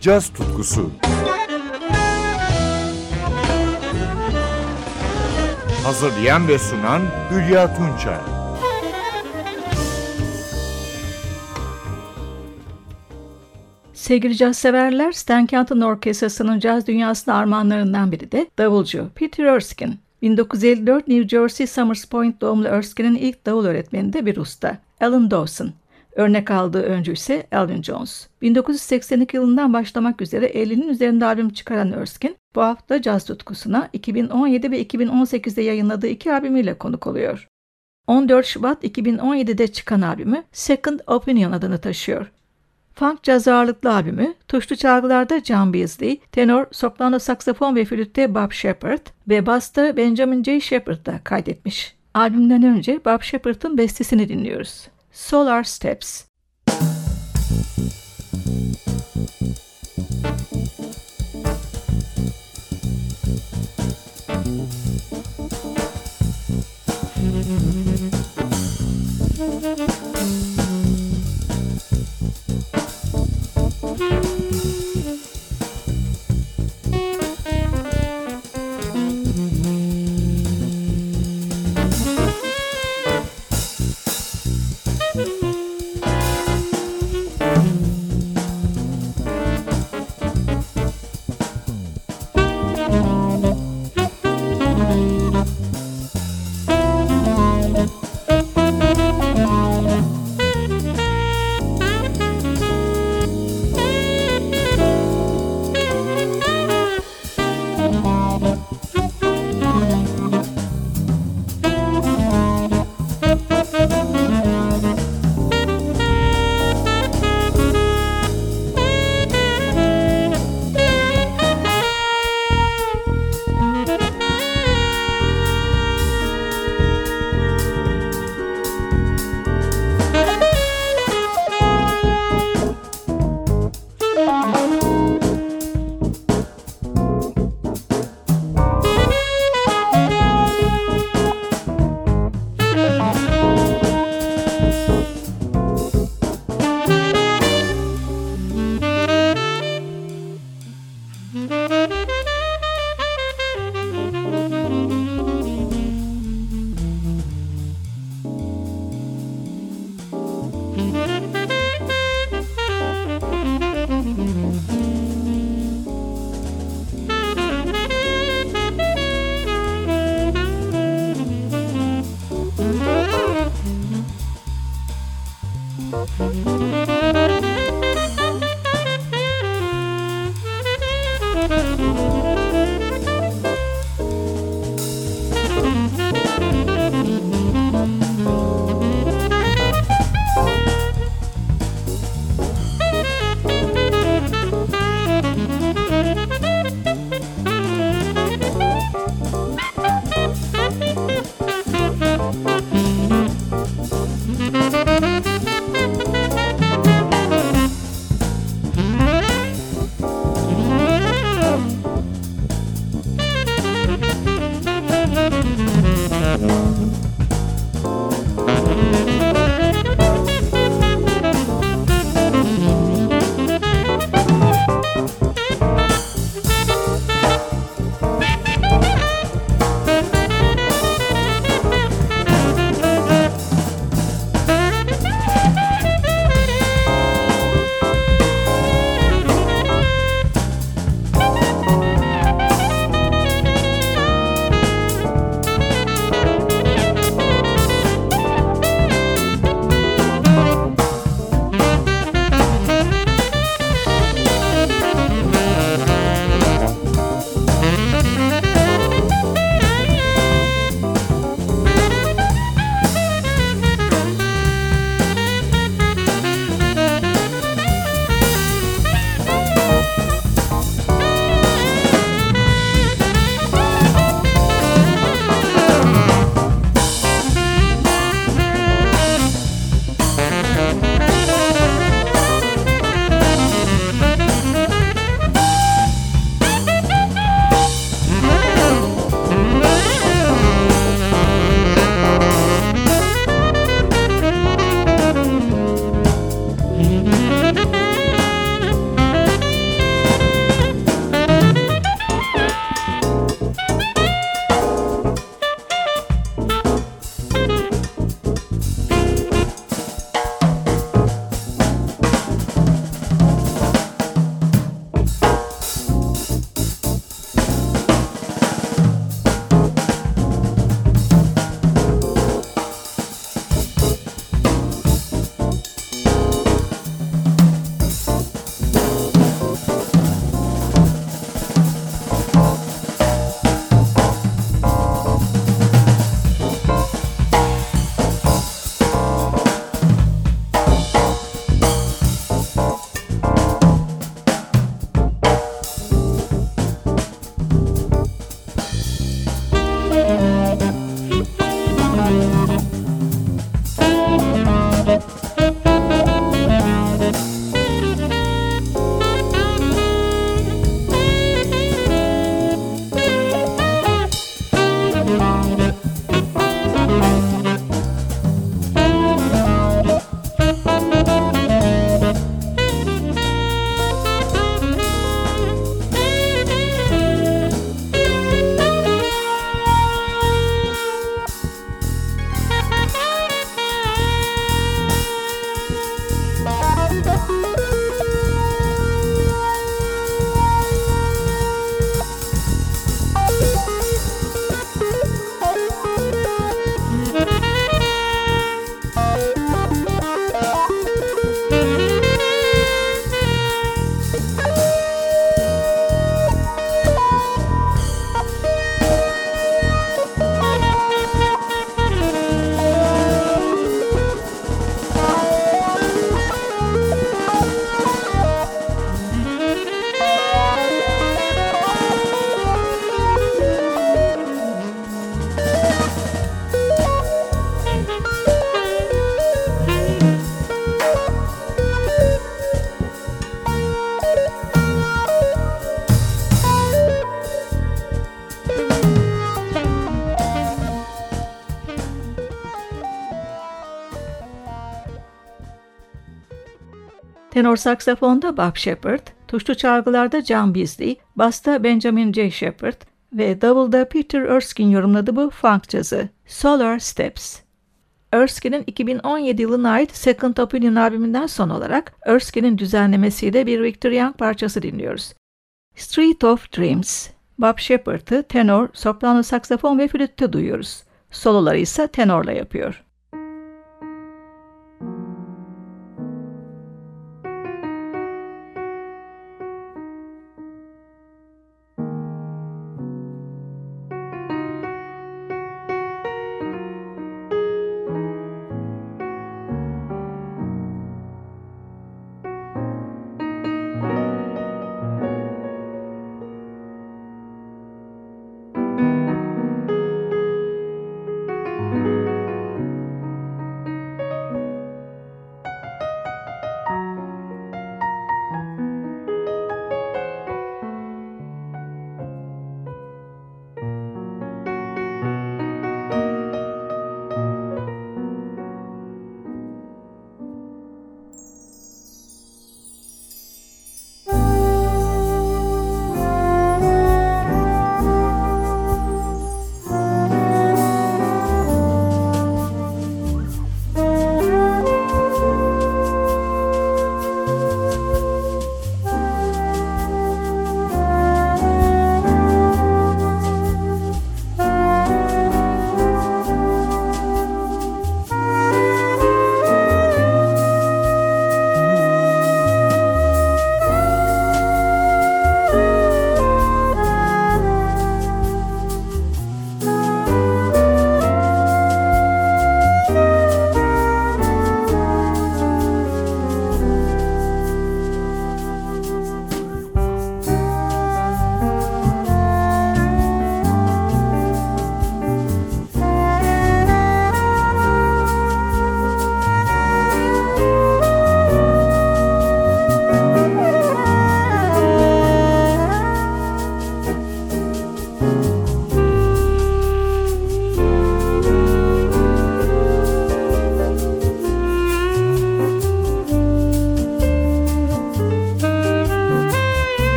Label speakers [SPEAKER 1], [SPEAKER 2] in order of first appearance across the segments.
[SPEAKER 1] caz tutkusu. Hazırlayan ve sunan Hülya Tunçay.
[SPEAKER 2] Sevgili caz severler, Stan Kenton Orkestrası'nın caz dünyasına armağanlarından biri de davulcu Peter Erskine. 1954 New Jersey Summers Point doğumlu Erskine'in ilk davul öğretmeni de bir usta, Alan Dawson. Örnek aldığı öncü ise Elvin Jones. 1982 yılından başlamak üzere 50'nin üzerinde albüm çıkaran Erskine, bu hafta caz tutkusuna 2017 ve 2018'de yayınladığı iki albümüyle konuk oluyor. 14 Şubat 2017'de çıkan albümü Second Opinion adını taşıyor. Funk caz ağırlıklı albümü, tuşlu çalgılarda John Beasley, tenor, soprano saksafon ve flütte Bob Shepard ve basta Benjamin J. Shepard da kaydetmiş. Albümden önce Bob Shepard'ın bestesini dinliyoruz. Solar Steps. Tenor saksafonda Bob Shepard, tuşlu çalgılarda John Beasley, basta Benjamin J. Shepard ve davulda Peter Erskine yorumladı bu funk cazı Solar Steps. Erskine'in 2017 yılına ait Second Opinion albümünden son olarak Erskine'in düzenlemesiyle bir Victor Young parçası dinliyoruz. Street of Dreams. Bob Shepard'ı tenor, soprano saksafon ve flütte duyuyoruz. Soloları ise tenorla yapıyor.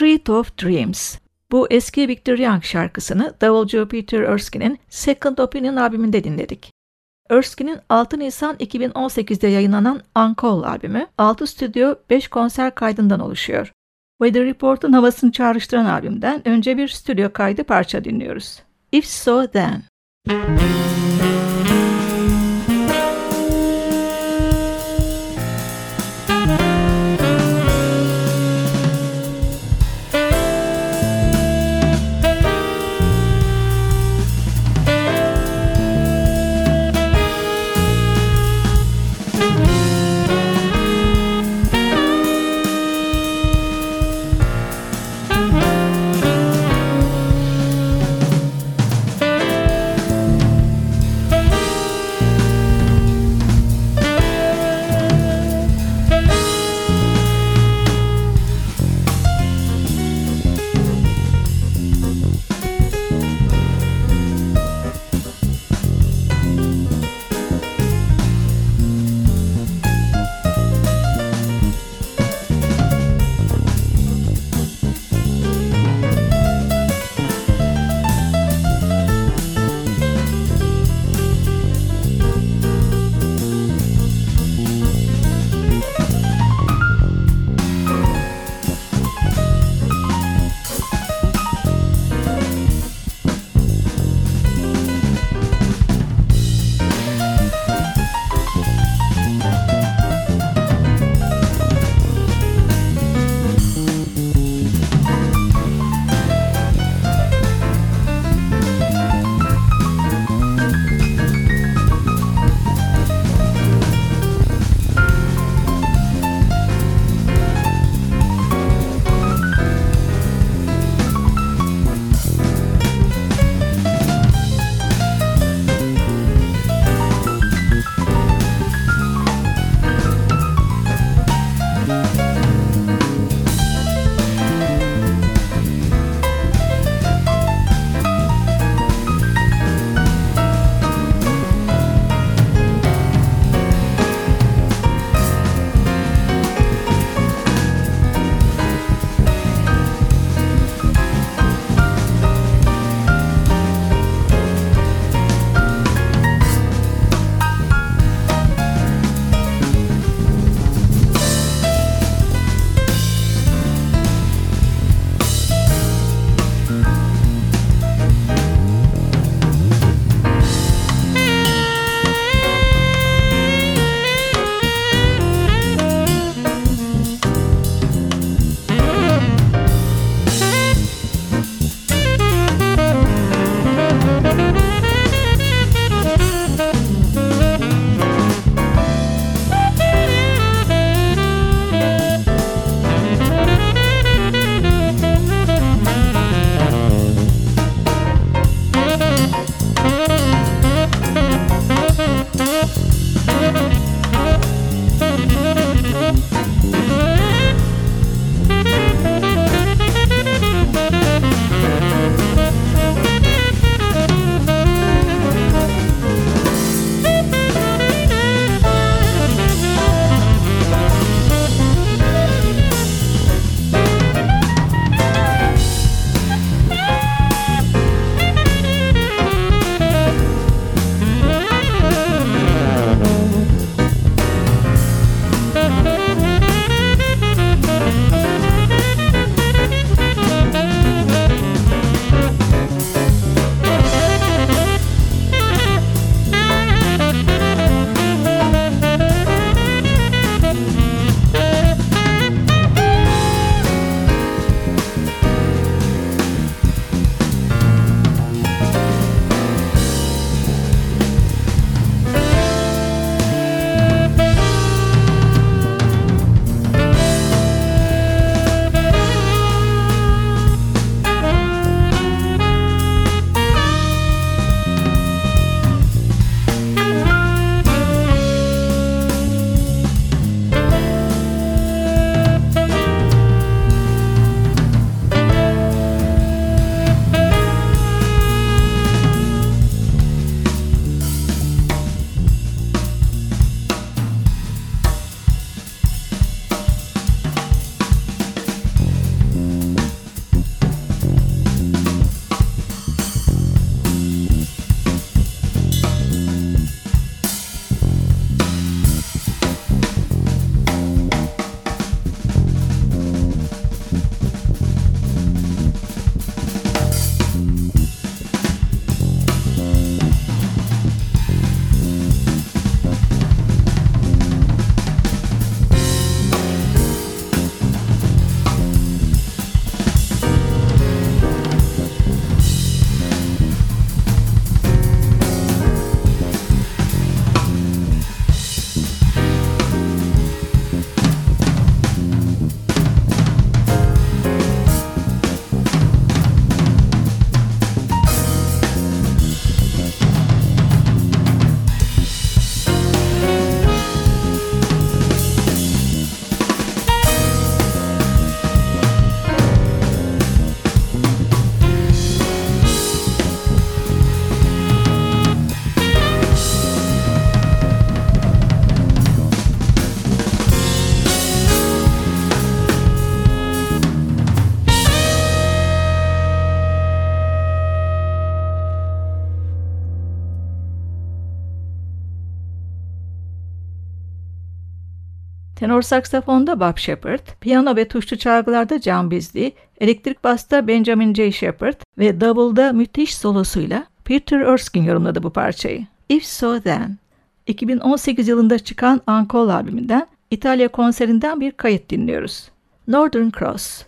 [SPEAKER 2] Street of Dreams. Bu eski Victor Young şarkısını davulcu Peter Erskine'in Second Opinion albümünde dinledik. Erskine'in 6 Nisan 2018'de yayınlanan Uncle albümü 6 stüdyo 5 konser kaydından oluşuyor. Weather Report'un havasını çağrıştıran albümden önce bir stüdyo kaydı parça dinliyoruz. If So Then. Tenor saksafonda Bob Shepard, piyano ve tuşlu çalgılarda John Beasley, elektrik basta Benjamin J. Shepard ve davulda müthiş solosuyla Peter Erskine yorumladı bu parçayı. If So Then. 2018 yılında çıkan Ankol albümünden İtalya konserinden bir kayıt dinliyoruz. Northern Cross.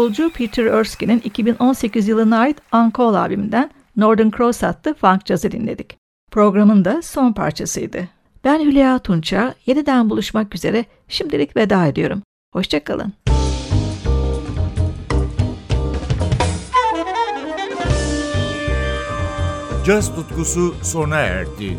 [SPEAKER 2] Davulcu Peter Erskine'in 2018 yılına ait Uncle albümünden Northern Cross adlı funk cazı dinledik. Programın da son parçasıydı. Ben Hülya Tunça, yeniden buluşmak üzere şimdilik veda ediyorum. Hoşçakalın.
[SPEAKER 1] Caz tutkusu sona erdi.